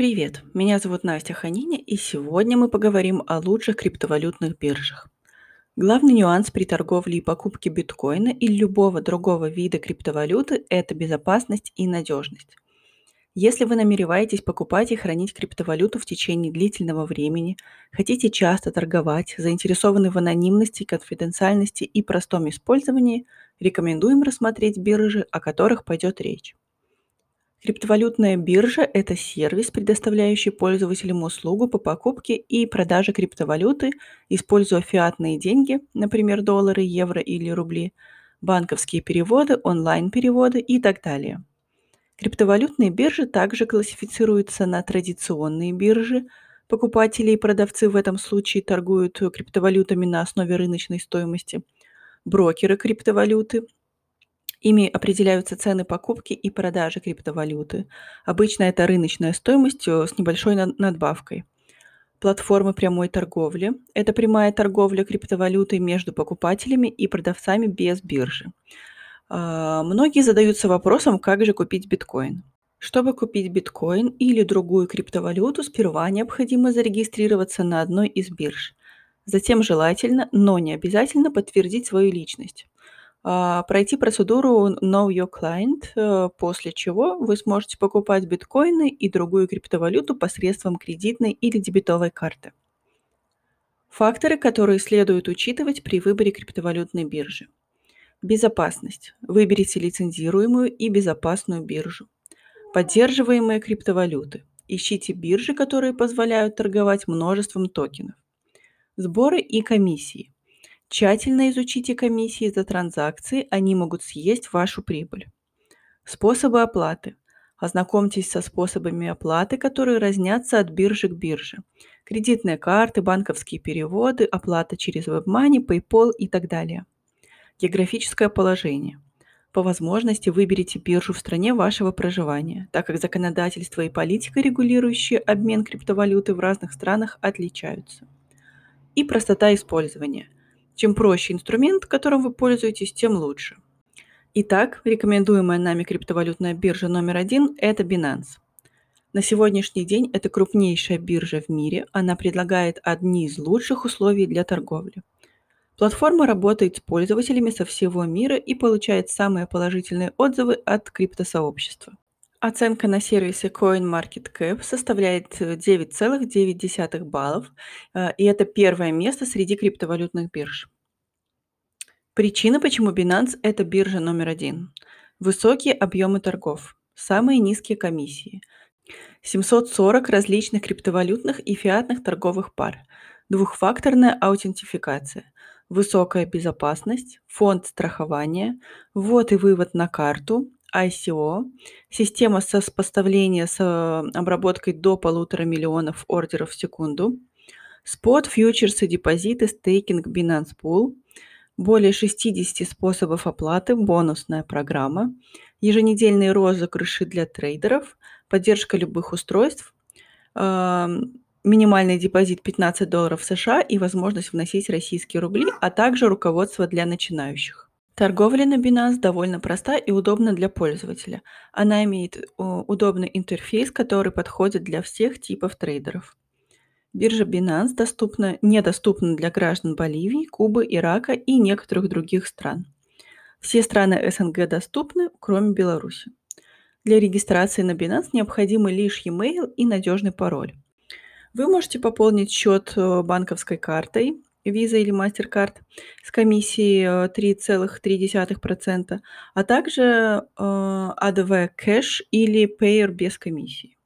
Привет, меня зовут Настя Ханиня, и сегодня мы поговорим о лучших криптовалютных биржах. Главный нюанс при торговле и покупке биткоина или любого другого вида криптовалюты– это безопасность и надежность. Если вы намереваетесь покупать и хранить криптовалюту в течение длительного времени, хотите часто торговать, заинтересованы в анонимности, конфиденциальности и простом использовании, рекомендуем рассмотреть биржи, о которых пойдет речь. Криптовалютная биржа– это сервис, предоставляющий пользователям услугу по покупке и продаже криптовалюты, используя фиатные деньги, например, доллары, евро или рубли, банковские переводы, онлайн-переводы и так далее. Криптовалютные биржи также классифицируются на традиционные биржи. Покупатели и продавцы в этом случае торгуют криптовалютами на основе рыночной стоимости. Брокеры криптовалюты Ими определяются цены покупки и продажи криптовалюты. Обычно это рыночная стоимость э, с небольшой надбавкой. Платформы прямой торговли– это прямая торговля криптовалютой между покупателями и продавцами без биржи. А, многие задаются вопросом, как же купить биткоин. Чтобы купить биткоин или другую криптовалюту, сперва необходимо зарегистрироваться на одной из бирж. Затем желательно, но не обязательно подтвердить свою личность. А, пройти процедуру Know Your Client, э, после чего вы сможете покупать биткоины и другую криптовалюту посредством кредитной или дебетовой карты. Факторы, которые следует учитывать при выборе криптовалютной биржи. Безопасность. Выберите лицензируемую и безопасную биржу. Поддерживаемые криптовалюты. Ищите биржи, которые позволяют торговать множеством токенов. Сборы и комиссии. Тщательно изучите комиссии за транзакции, они могут съесть вашу прибыль. Способы оплаты. Ознакомьтесь со способами оплаты, которые разнятся от биржи к бирже. Кредитные карты, банковские переводы, оплата через WebMoney, PayPal и так далее. Географическое положение. По возможности выберите биржу в стране вашего проживания, так как законодательство и политика, регулирующие обмен криптовалюты в разных странах, отличаются. И простота использования – чем проще инструмент, которым вы пользуетесь, тем лучше. Итак, рекомендуемая нами криптовалютная биржа номер один – это Binance. На сегодняшний день это крупнейшая биржа в мире, она предлагает одни из лучших условий для торговли. Платформа работает с пользователями со всего мира и получает самые положительные отзывы от криптосообщества. Оценка на сервисе CoinMarketCap составляет 9,9 э, баллов, э, и это первое место среди криптовалютных бирж. Причина, почему Binance– это биржа номер один. Высокие объемы торгов, самые низкие комиссии, 740 различных криптовалютных и фиатных торговых пар, двухфакторная аутентификация, высокая безопасность, фонд страхования, ввод и вывод на карту, ICO, система сопоставления с э, обработкой до полутора миллионов ордеров в секунду, спот, фьючерсы, депозиты, стейкинг, Binance Pool, более 60 способов оплаты, бонусная программа, еженедельные розыгрыши для трейдеров, поддержка любых устройств, минимальный депозит 15 долларов США и возможность вносить российские рубли, а также руководство для начинающих. Торговля на Binance довольно проста и удобна для пользователя. Она имеет удобный интерфейс, который подходит для всех типов трейдеров. Биржа Binance доступна, недоступна для граждан Боливии, Кубы, Ирака и некоторых других стран. Все страны СНГ доступны, кроме Беларуси. Для регистрации на Binance необходимы лишь e-mail и надежный пароль. Вы можете пополнить счет банковской картой, Visa или MasterCard с комиссией 3,3%, э, а также ADV э, Cash или Payer без комиссии.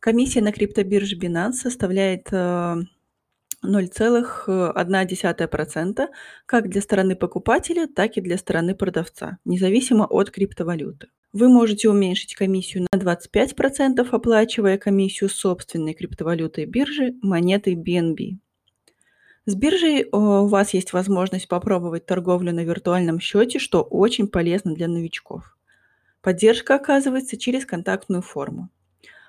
Комиссия на криптобирже Binance составляет 0,1% э, как для стороны покупателя, так и для стороны продавца, независимо от криптовалюты. Вы можете уменьшить комиссию на 25%, оплачивая комиссию собственной криптовалютой биржи монетой BNB. С биржей э, у вас есть возможность попробовать торговлю на виртуальном счете, что очень полезно для новичков. Поддержка оказывается через контактную форму.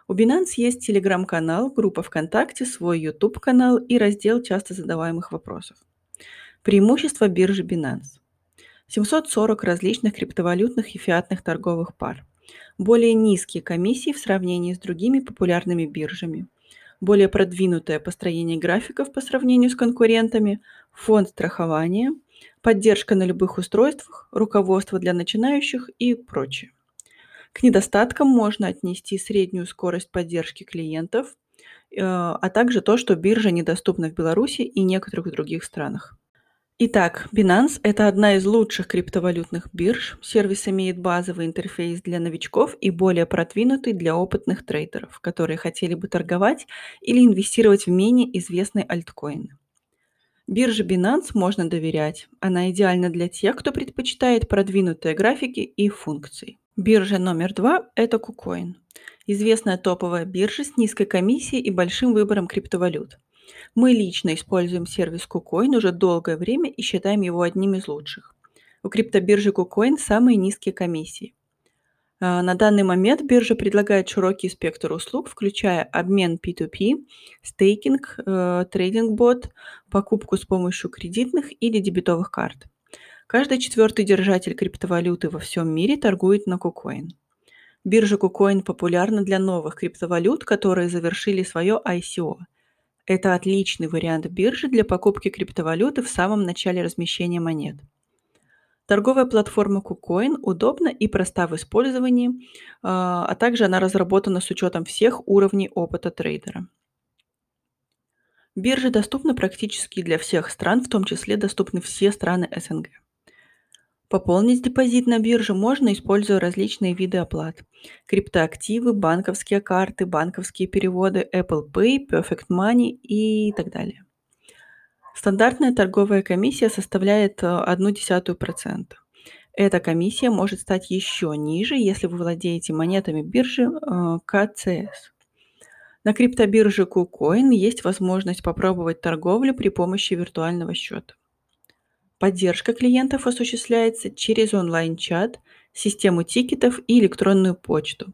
У Binance есть телеграм-канал, группа ВКонтакте, свой YouTube-канал и раздел часто задаваемых вопросов. Преимущества биржи Binance. 740 различных криптовалютных и фиатных торговых пар. более низкие комиссии в сравнении с другими популярными биржами, более продвинутое построение графиков по сравнению с конкурентами, фонд страхования, поддержка на любых устройствах, руководство для начинающих и прочее. К недостаткам можно отнести среднюю скорость поддержки клиентов, э, а также то, что биржа недоступна в Беларуси и некоторых других странах. Итак, Binance– это одна из лучших криптовалютных бирж. Сервис имеет базовый интерфейс для новичков и более продвинутый для опытных трейдеров, которые хотели бы торговать или инвестировать в менее известные альткоины. Бирже Binance можно доверять. Она идеальна для тех, кто предпочитает продвинутые графики и функции. Биржа номер два– это KuCoin. Известная топовая биржа с низкой комиссией и большим выбором криптовалют – мы лично используем сервис KuCoin уже долгое время и считаем его одним из лучших. У криптобиржи KuCoin самые низкие комиссии. А, на данный момент биржа предлагает широкий спектр услуг, включая обмен P2P, стейкинг, э, трейдинг-бот, покупку с помощью кредитных или дебетовых карт. Каждый четвертый держатель криптовалюты во всем мире торгует на KuCoin. Биржа KuCoin популярна для новых криптовалют, которые завершили свое ICO – это отличный вариант биржи для покупки криптовалюты в самом начале размещения монет. Торговая платформа KuCoin удобна и проста в использовании, а, а также она разработана с учетом всех уровней опыта трейдера. Биржа доступна практически для всех стран, в том числе доступны все страны СНГ. Пополнить депозит на бирже можно, используя различные виды оплат. Криптоактивы, банковские карты, банковские переводы, Apple Pay, Perfect Money и так далее. Стандартная торговая комиссия составляет 0,1%. Э, Эта комиссия может стать еще ниже, если вы владеете монетами биржи э, КЦС. На криптобирже KuCoin есть возможность попробовать торговлю при помощи виртуального счета. Поддержка клиентов осуществляется через онлайн-чат, систему тикетов и электронную почту.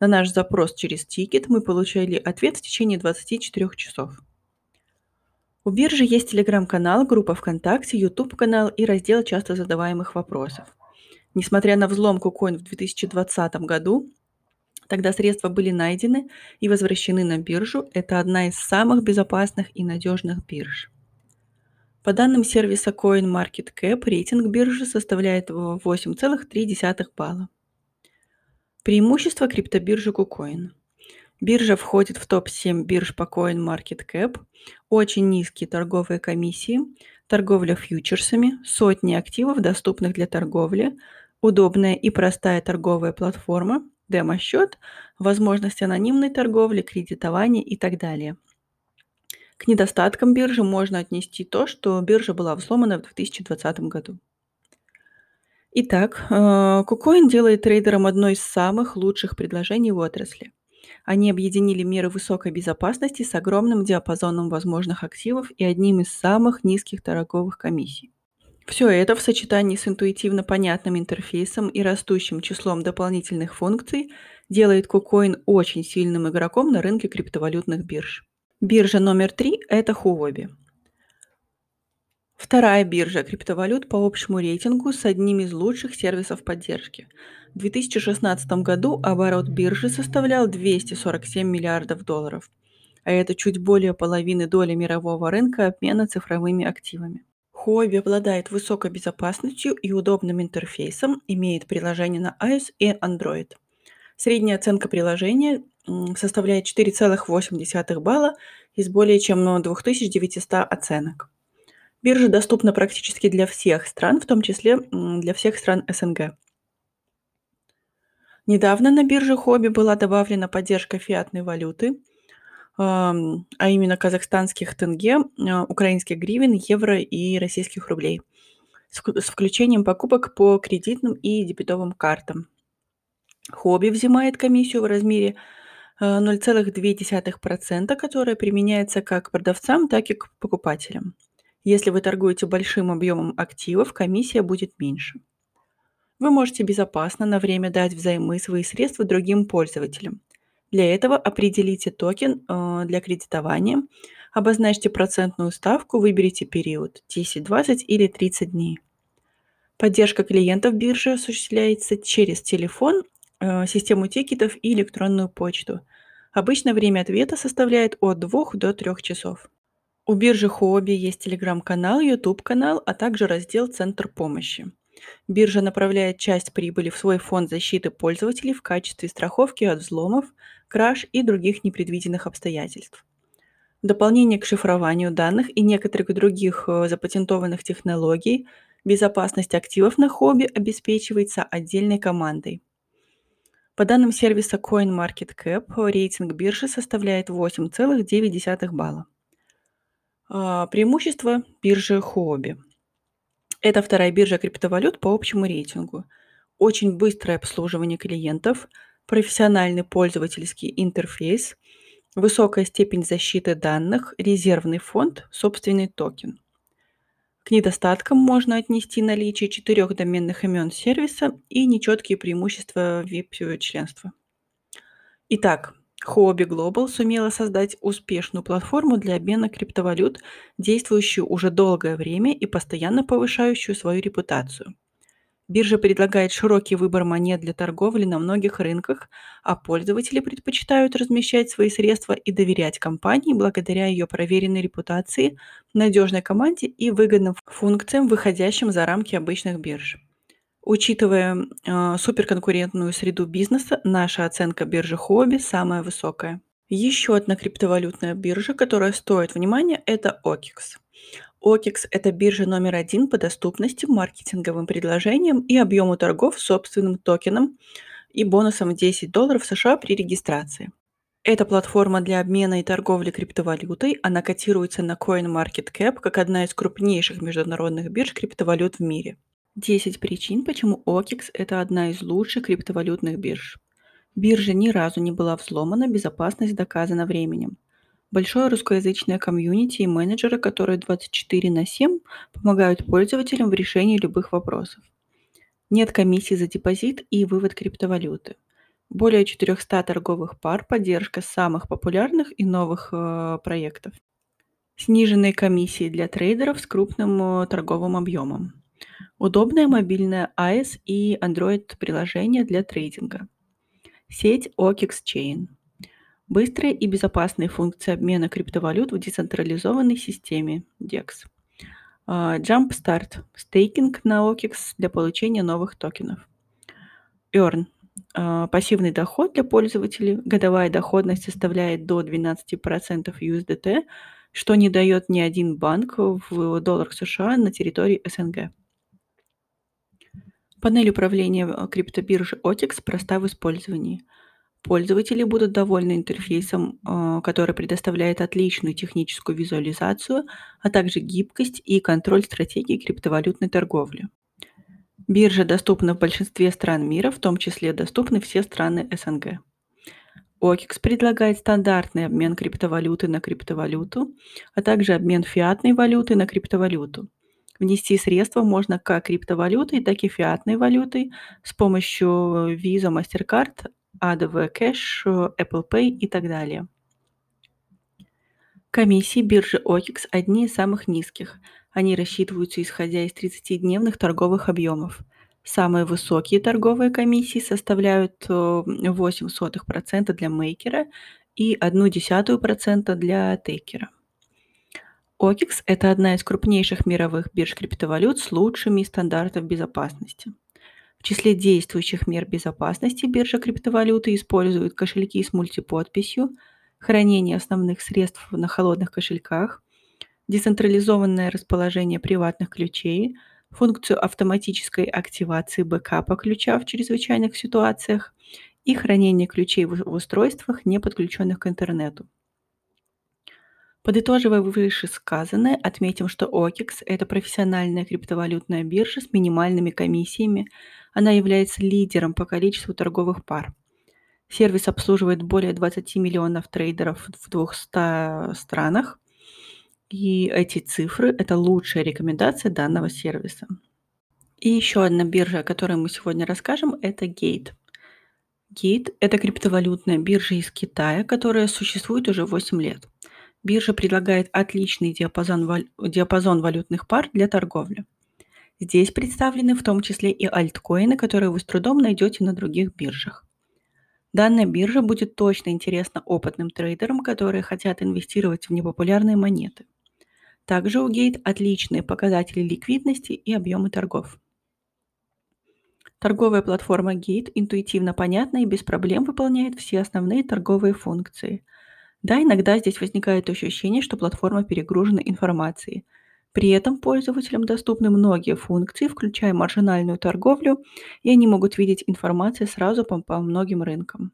На наш запрос через тикет мы получали ответ в течение 24 часов. У биржи есть телеграм-канал, группа ВКонтакте, YouTube-канал и раздел часто задаваемых вопросов. Несмотря на взлом KuCoin в 2020 году, тогда средства были найдены и возвращены на биржу. Это одна из самых безопасных и надежных бирж. По данным сервиса CoinMarketCap, рейтинг биржи составляет 8,3 балла. Преимущество криптобиржи KuCoin. Биржа входит в топ-7 бирж по CoinMarketCap, очень низкие торговые комиссии, торговля фьючерсами, сотни активов, доступных для торговли, удобная и простая торговая платформа, демо-счет, возможность анонимной торговли, кредитования и так далее – к недостаткам биржи можно отнести то, что биржа была взломана в 2020 году. Итак, KuCoin э, делает трейдерам одно из самых лучших предложений в отрасли. Они объединили меры высокой безопасности с огромным диапазоном возможных активов и одним из самых низких торговых комиссий. Все это в сочетании с интуитивно понятным интерфейсом и растущим числом дополнительных функций делает KuCoin очень сильным игроком на рынке криптовалютных бирж. Биржа номер три – это Huobi. Вторая биржа криптовалют по общему рейтингу с одним из лучших сервисов поддержки. В 2016 году оборот биржи составлял 247 миллиардов долларов, а это чуть более половины доли мирового рынка обмена цифровыми активами. Huobi обладает высокой безопасностью и удобным интерфейсом, имеет приложение на iOS и Android. Средняя оценка приложения составляет 4,8 балла из более чем 2900 оценок. Биржа доступна практически для всех стран, в том числе для всех стран СНГ. Недавно на бирже Хобби была добавлена поддержка фиатной валюты, а именно казахстанских тенге, а, украинских гривен, евро и российских рублей, с включением покупок по кредитным и дебетовым картам. Хобби взимает комиссию в размере 0,2%, э, которая применяется как продавцам, так и к покупателям. Если вы торгуете большим объемом активов, комиссия будет меньше. Вы можете безопасно на время дать взаймы свои средства другим пользователям. Для этого определите токен э, для кредитования, обозначьте процентную ставку, выберите период 10, 20 или 30 дней. Поддержка клиентов биржи осуществляется через телефон систему тикетов и электронную почту. Обычно время ответа составляет от 2 до 3 часов. У биржи Huobi есть телеграм-канал, YouTube-канал, а также раздел «Центр помощи». Биржа направляет часть прибыли в свой фонд защиты пользователей в качестве страховки от взломов, краж и других непредвиденных обстоятельств. В дополнение к шифрованию данных и некоторых других э, запатентованных технологий, безопасность активов на хобби обеспечивается отдельной командой. По данным сервиса CoinMarketCap, рейтинг биржи составляет 8,9 балла. А, преимущество биржи Huobi. Это вторая биржа криптовалют по общему рейтингу. Очень быстрое обслуживание клиентов, профессиональный пользовательский интерфейс, высокая степень защиты данных, резервный фонд, собственный токен. К недостаткам можно отнести наличие четырех доменных имен сервиса и нечеткие преимущества VIP-членства. Итак, Huobi Global сумела создать успешную платформу для обмена криптовалют, действующую уже долгое время и постоянно повышающую свою репутацию. Биржа предлагает широкий выбор монет для торговли на многих рынках, а пользователи предпочитают размещать свои средства и доверять компании благодаря ее проверенной репутации, надежной команде и выгодным функциям, выходящим за рамки обычных бирж. Учитывая э, суперконкурентную среду бизнеса, наша оценка биржи Хобби самая высокая. Еще одна криптовалютная биржа, которая стоит внимания, это OKEX. OKEX – это биржа номер один по доступности, маркетинговым предложениям и объему торгов собственным токеном и бонусом 10 долларов США при регистрации. Это платформа для обмена и торговли криптовалютой. Она котируется на CoinMarketCap как одна из крупнейших международных бирж криптовалют в мире. 10 причин, почему OKEX – это одна из лучших криптовалютных бирж. Биржа ни разу не была взломана, безопасность доказана временем. Большое русскоязычное комьюнити и менеджеры, которые 24 на 7 помогают пользователям в решении любых вопросов. Нет комиссии за депозит и вывод криптовалюты. Более 400 торговых пар, поддержка самых популярных и новых э, проектов. Сниженные комиссии для трейдеров с крупным э, торговым объемом. Удобное мобильное iOS и Android-приложение для трейдинга. Сеть OKEX Chain. Быстрые и безопасные функции обмена криптовалют в децентрализованной системе DEX. А, Jumpstart – стейкинг на OKEX для получения новых токенов. Earn а, – пассивный доход для пользователей. Годовая доходность составляет до 12% USDT, что не дает ни один банк в долларах США на территории СНГ. Панель управления э, криптобиржи OTEX проста в использовании. Пользователи будут довольны интерфейсом, э, который предоставляет отличную техническую визуализацию, а также гибкость и контроль стратегии криптовалютной торговли. Биржа доступна в большинстве стран мира, в том числе доступны все страны СНГ. OKEX предлагает стандартный обмен криптовалюты на криптовалюту, а также обмен фиатной валюты на криптовалюту. Внести средства можно как криптовалютой, так и фиатной валютой с помощью Visa, MasterCard, ADV Cash, Apple Pay и так далее. Комиссии биржи OKEX одни из самых низких. Они рассчитываются исходя из 30-дневных торговых объемов. Самые высокие торговые комиссии составляют 0,08% для мейкера и 0,1% для тейкера. OKEX – это одна из крупнейших мировых бирж криптовалют с лучшими стандартами безопасности. В числе действующих мер безопасности биржа криптовалюты использует кошельки с мультиподписью, хранение основных средств на холодных кошельках, децентрализованное расположение приватных ключей, функцию автоматической активации бэкапа ключа в чрезвычайных ситуациях и хранение ключей в устройствах, не подключенных к интернету. Подытоживая вышесказанное, отметим, что OKEX– это профессиональная криптовалютная биржа с минимальными комиссиями. Она является лидером по количеству торговых пар. Сервис обслуживает более 20 миллионов трейдеров в 200 странах. И эти цифры – это лучшая рекомендация данного сервиса. И еще одна биржа, о которой мы сегодня расскажем, это Gate. Gate – это криптовалютная биржа из Китая, которая существует уже 8 лет. Биржа предлагает отличный диапазон, валь... диапазон валютных пар для торговли. Здесь представлены в том числе и альткоины, которые вы с трудом найдете на других биржах. Данная биржа будет точно интересна опытным трейдерам, которые хотят инвестировать в непопулярные монеты. Также у Gate отличные показатели ликвидности и объемы торгов. Торговая платформа Gate интуитивно понятна и без проблем выполняет все основные торговые функции. Да, иногда здесь возникает ощущение, что платформа перегружена информацией. При этом пользователям доступны многие функции, включая маржинальную торговлю, и они могут видеть информацию сразу по, по многим рынкам.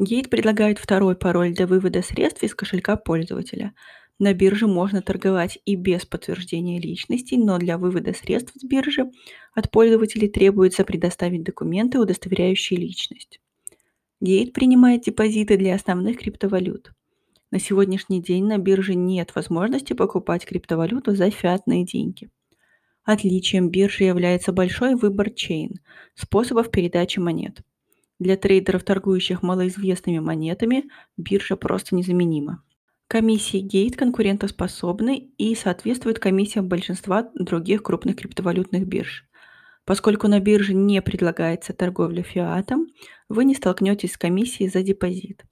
Gate предлагает второй пароль для вывода средств из кошелька пользователя. На бирже можно торговать и без подтверждения личности, но для вывода средств с биржи от пользователей требуется предоставить документы, удостоверяющие личность. Gate принимает депозиты для основных криптовалют. На сегодняшний день на бирже нет возможности покупать криптовалюту за фиатные деньги. Отличием биржи является большой выбор чейн – способов передачи монет. Для трейдеров, торгующих малоизвестными монетами, биржа просто незаменима. Комиссии Gate конкурентоспособны и соответствуют комиссиям большинства других крупных криптовалютных бирж. Поскольку на бирже не предлагается торговля фиатом, вы не столкнетесь с комиссией за депозит.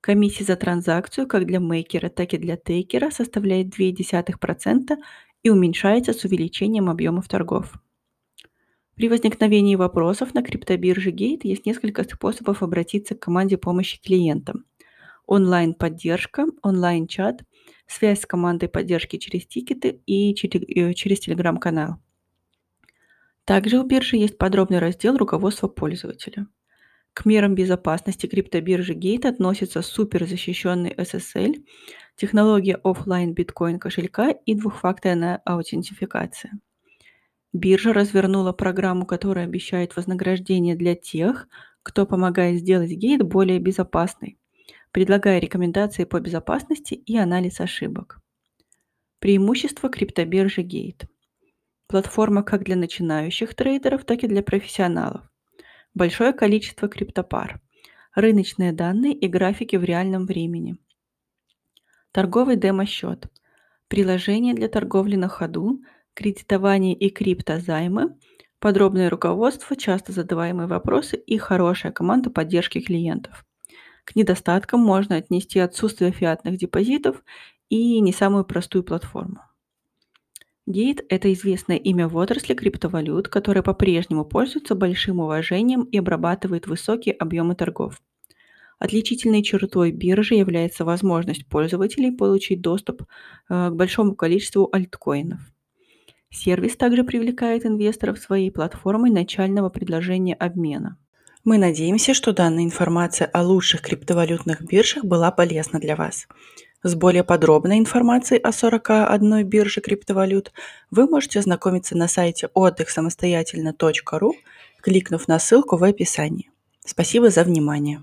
Комиссия за транзакцию как для мейкера, так и для тейкера составляет 0,2% и уменьшается с увеличением объемов торгов. При возникновении вопросов на криптобирже Gate есть несколько способов обратиться к команде помощи клиентам – онлайн-поддержка, онлайн-чат, связь с командой поддержки через тикеты и э, через телеграм-канал. Также у биржи есть подробный раздел руководства пользователя. К мерам безопасности криптобиржи Gate относятся суперзащищенный SSL, технология офлайн биткоин кошелька и двухфакторная аутентификация. Биржа развернула программу, которая обещает вознаграждение для тех, кто помогает сделать гейт более безопасной предлагая рекомендации по безопасности и анализ ошибок. Преимущество криптобиржи Gate. Платформа как для начинающих трейдеров, так и для профессионалов. Большое количество криптопар. Рыночные данные и графики в реальном времени. Торговый демо-счет. Приложение для торговли на ходу, кредитование и криптозаймы, подробное руководство, часто задаваемые вопросы и хорошая команда поддержки клиентов. К недостаткам можно отнести отсутствие фиатных депозитов и не самую простую платформу. Gate – это известное имя в отрасли криптовалют, которое по-прежнему пользуется большим уважением и обрабатывает высокие объемы торгов. Отличительной чертой биржи является возможность пользователей получить доступ э, к большому количеству альткоинов. Сервис также привлекает инвесторов своей платформой начального предложения обмена – мы надеемся, что данная информация о лучших криптовалютных биржах была полезна для вас. С более подробной информацией о 41 бирже криптовалют вы можете ознакомиться на сайте отдыхсамостоятельно.ру, кликнув на ссылку в описании. Спасибо за внимание.